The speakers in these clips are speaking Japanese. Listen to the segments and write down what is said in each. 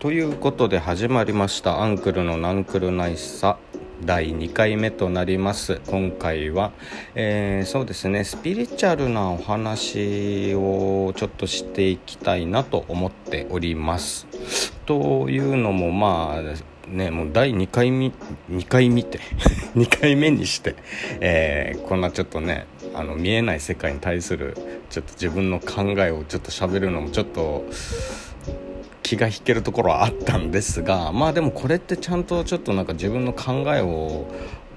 ということで始まりました「アンクルのナンクルナイスさ」第2回目となります。今回は、えー、そうですねスピリチュアルなお話をちょっとしていきたいなと思っております。というのもまあねもう第2回見2回見て 2回目にして、えー、こんなちょっとねあの見えない世界に対するちょっと自分の考えをちょっと喋るのもちょっと気が引けるところはあったんですがまあでもこれってちゃんとちょっとなんか自分の考えを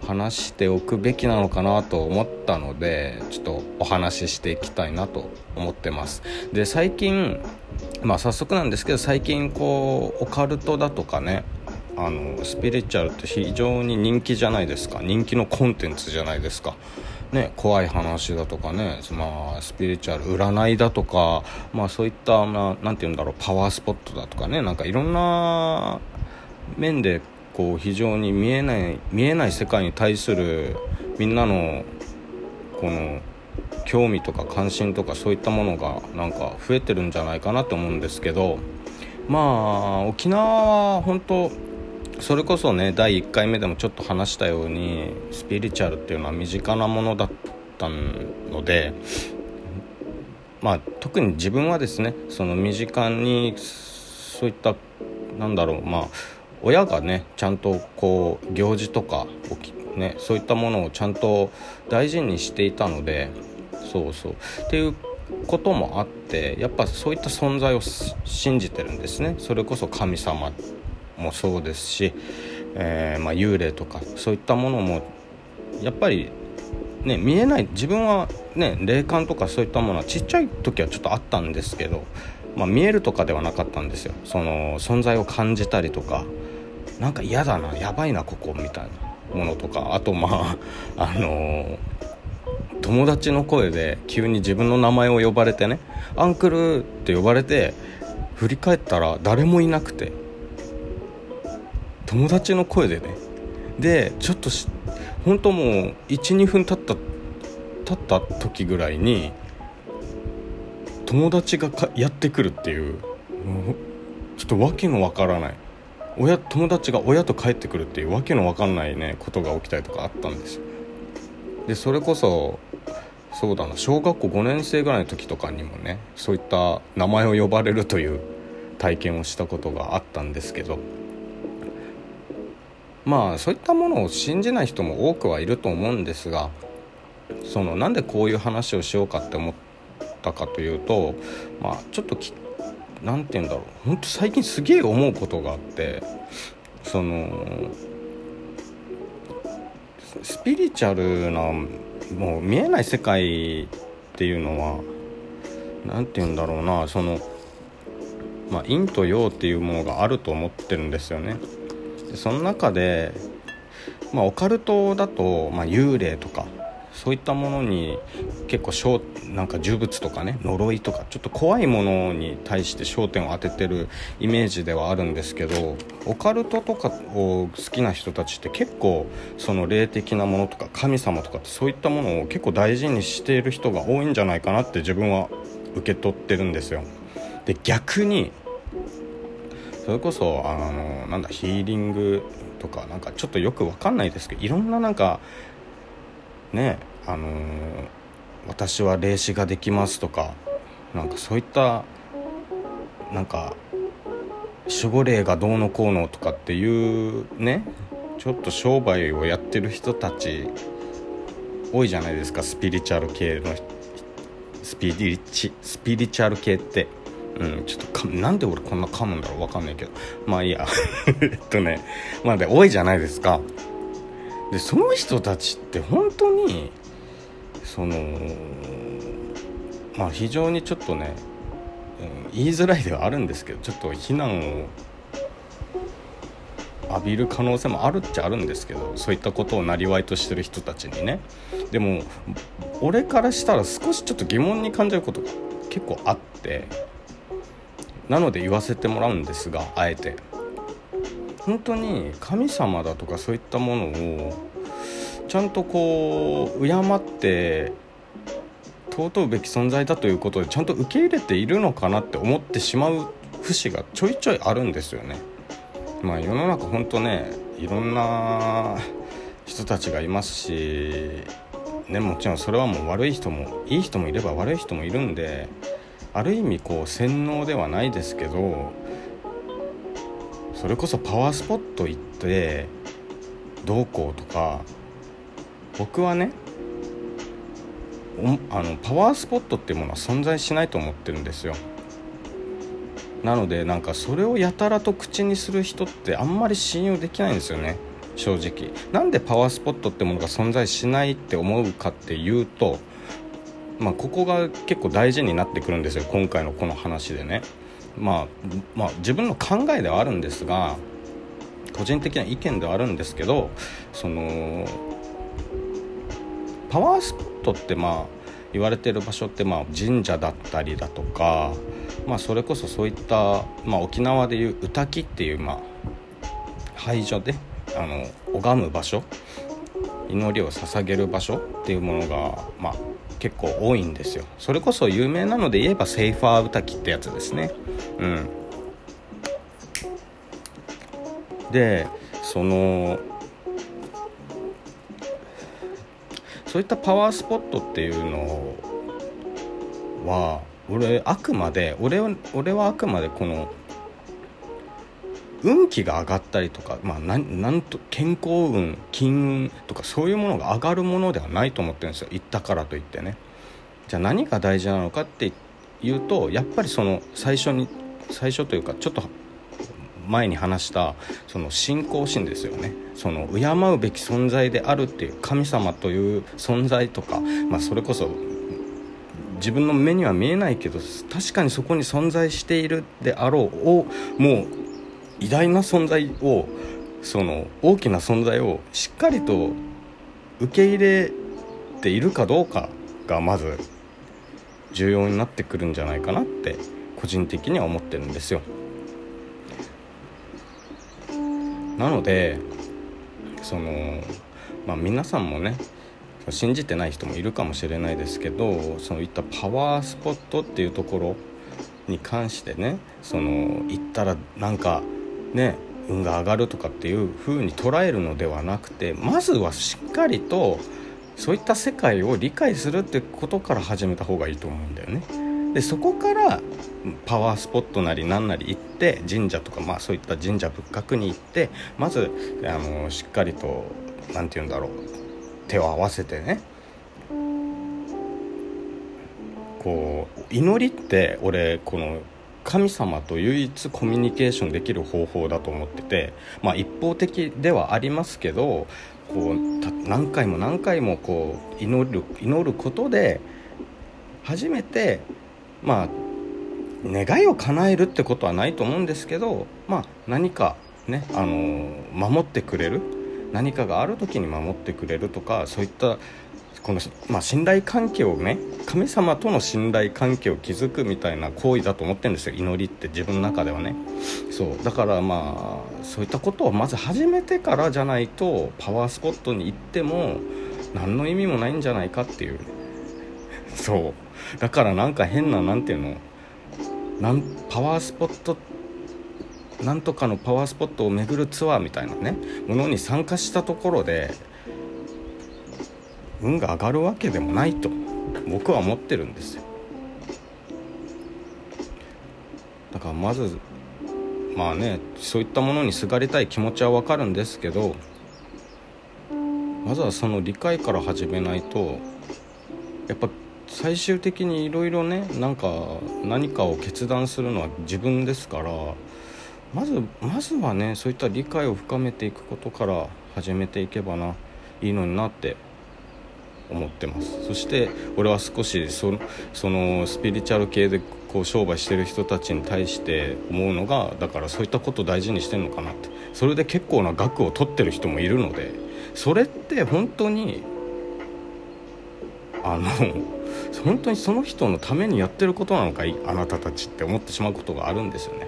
話しておくべきなのかなと思ったのでちょっとお話ししていきたいなと思ってます。で最近まあ早速なんですけど最近こうオカルトだとかねあのスピリチュアルって非常に人気じゃないですか。人気のコンテンツじゃないですか。ね、怖い話だとかね、まあ、スピリチュアル占いだとか、まあ、そういった、まあ、なんて言うんだろうパワースポットだとかねなんかいろんな面でこう非常に見えない見えない世界に対するみんなのこの興味とか関心とかそういったものがなんか増えてるんじゃないかなと思うんですけどまあ沖縄は本当それこそね第1回目でもちょっと話したようにスピリチュアルっていうのは身近なものだったのでまあ特に自分はですねその身近にそういったなんだろうまあ親がねちゃんとこう行事とかね、そういったものをちゃんと大事にしていたのでそうそう。っていうこともあってやっぱそういった存在を信じてるんですね。それこそ神様もそうですし、えー、まあ、幽霊とかそういったものもやっぱり、ね、見えない自分は、ね、霊感とかそういったものはちっちゃい時はちょっとあったんですけど、まあ、見えるとかではなかったんですよ。その存在を感じたりとかなんか嫌だなやばいなここみたいなものとかあとまあ あのー友達の声で急に自分の名前を呼ばれてね「アンクル」って呼ばれて振り返ったら誰もいなくて友達の声でね。でちょっと本当もう12分経った経った時ぐらいに友達がやってくるっていうちょっと訳のわからない。親友達が親と帰ってくるっていうわけのわかんないねことが起きたりとかあったんですよ。でそれこそそうだな小学校5年生ぐらいの時とかにもねそういった名前を呼ばれるという体験をしたことがあったんですけど。まあそういったものを信じない人も多くはいると思うんですがそのなんでこういう話をしようかって思ったかというとまあちょっと何て言うんだろう本当最近すげえ思うことがあってそのスピリチュアルなもう見えない世界っていうのは何て言うんだろうなそのまあ陰と陽っていうものがあると思ってるんですよね。でその中で、まあ、オカルトだと、まあ、幽霊とかそういったものに結構なんか呪物とかね呪いとかちょっと怖いものに対して焦点を当ててるイメージではあるんですけどオカルトとかを好きな人たちって結構その霊的なものとか神様とかってそういったものを結構大事にしている人が多いんじゃないかなって自分は受け取ってるんですよ。で逆にそれこそあのなんだヒーリングとかなんかちょっとよく分かんないですけどいろんななんかねあの私は霊視ができますとかなんかそういったなんか守護霊がどうのこうのとかっていうねちょっと商売をやってる人たち多いじゃないですかスピリチュアル系のスピリチスピリチュアル系って。うん、ちょっとなんで俺こんな噛むんだろうわかんないけど。まあいいや。えっとねまあで多いじゃないですか。でその人たちって本当にそのまあ非常にちょっとね、うん、言いづらいではあるんですけどちょっと非難を浴びる可能性もあるっちゃあるんですけどそういったことをなりわいとしてる人たちにね。でも俺からしたら少しちょっと疑問に感じること結構あってなので言わせてもらうんですがあえて。本当に神様だとかそういったものをちゃんとこう敬って尊うべき存在だということでちゃんと受け入れているのかなって思ってしまう節がちょいちょいあるんですよね。まあ世の中ほんとねいろんな人たちがいますしねもちろんそれはもう悪い人もいい人もいれば悪い人もいるんである意味こう洗脳ではないですけどそれこそパワースポット行ってどうこうとか僕はねあのパワースポットっていうものは存在しないと思ってるんですよ。なのでなんかそれをやたらと口にする人ってあんまり信用できないんですよね。正直。なんでパワースポットってものが存在しないって思うかっていうとまあここが結構大事になってくるんですよ今回のこの話でね。まあまあ自分の考えではあるんですが個人的な意見ではあるんですけどそのパワースポットってまあ言われてる場所ってまあ神社だったりだとか、まあ、それこそそういった、まあ、沖縄でいう歌木っていう、まあ、廃所であの拝む場所祈りを捧げる場所っていうものが、まあ、結構多いんですよ。それこそ有名なので言えばセーファー歌木ってやつですね。うん。でそのそういったパワースポットっていうのは俺あくまで俺は俺はあくまでこの運気が上がったりとか、まあ、なんと健康運金運とかそういうものが上がるものではないと思ってるんですよ。行ったからといってね。じゃあ何が大事なのかっていうとやっぱりその最初に最初というかちょっと前に話したその信仰心ですよね。その敬うべき存在であるっていう神様という存在とか、まあ、それこそ自分の目には見えないけど確かにそこに存在しているであろうをもう偉大な存在をその大きな存在をしっかりと受け入れているかどうかがまず重要になってくるんじゃないかなって個人的には思ってるんですよ。なのでそのまあ皆さんもね信じてない人もいるかもしれないですけどそういったパワースポットっていうところに関してねその行ったらなんかね運が上がるとかっていう風に捉えるのではなくてまずはしっかりとそういった世界を理解するってことから始めた方がいいと思うんだよね。でそこからパワースポットなり何なり行って神社とか、まあ、そういった神社仏閣に行ってまずあのしっかりと何て言うんだろう手を合わせてねこう祈りって俺この神様と唯一コミュニケーションできる方法だと思ってて、まあ、一方的ではありますけどこう何回も何回もこう祈る祈ることで初めてまあ願いを叶えるってことはないと思うんですけど、まあ、何かね、あの守ってくれる何かがある時に守ってくれるとかそういったこの、まあ、信頼関係をね神様との信頼関係を築くみたいな行為だと思ってるんですよ。祈りって自分の中ではね。そう。だからまあそういったことをまず始めてからじゃないとパワースポットに行っても何の意味もないんじゃないかっていう。そう。だからなんか変な何ていうのなんパワースポットなんとかのパワースポットを巡るツアーみたいなねものに参加したところで運が上がるわけでもないと僕は思ってるんですよ。だからまずまあねそういったものにすがりたい気持ちはわかるんですけどまずはその理解から始めないとやっぱ最終的にいろいろねなんか何かを決断するのは自分ですからまずまずはねそういった理解を深めていくことから始めていけばないいのになって思ってます。そして俺は少しそそのスピリチュアル系でこう商売してる人たちに対して思うのがだからそういったことを大事にしてるのかなって。それで結構な額を取ってる人もいるのでそれって本当にあの本当にその人のためにやってることなのかい？あなたたちって思ってしまうことがあるんですよね。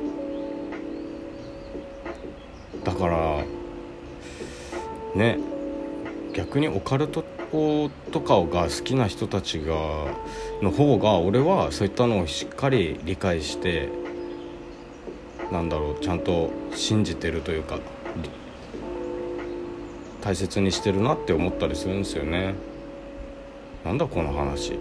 だからね逆にオカルトとかが好きな人たちがの方が俺はそういったのをしっかり理解してなんだろうちゃんと信じてるというか大切にしてるなって思ったりするんですよね。なんだこの話。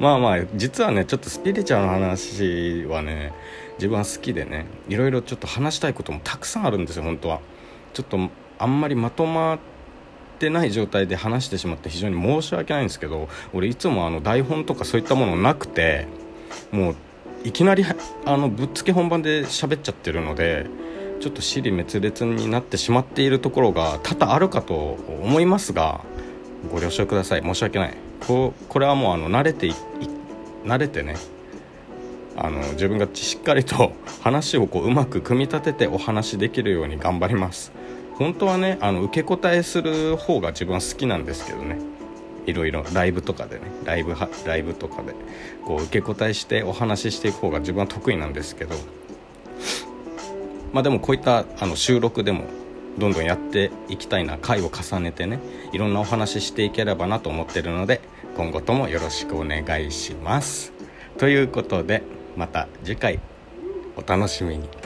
まあまあ実はねちょっとスピリチュアルな話はね自分は好きでねいろいろちょっと話したいこともたくさんあるんですよ本当は。ちょっとあんまりまとまってない状態で話してしまって非常に申し訳ないんですけど俺いつもあの台本とかそういったものなくてもういきなりあのぶっつけ本番で喋っちゃってるのでちょっと尻滅裂になってしまっているところが多々あるかと思いますがご了承ください。申し訳ない。ここれはもうあの慣れて慣れてねあの自分がしっかりと話をこううまく組み立ててお話できるように頑張ります。本当はねあの受け答えする方が自分は好きなんですけどね。いろいろライブとかでね。ライブライブとかで。こう受け答えしてお話ししていく方が自分は得意なんですけど。まあでもこういったあの収録でもどんどんやっていきたいな回を重ねてね。いろんなお話ししていければなと思ってるので今後ともよろしくお願いします。ということでまた次回お楽しみに。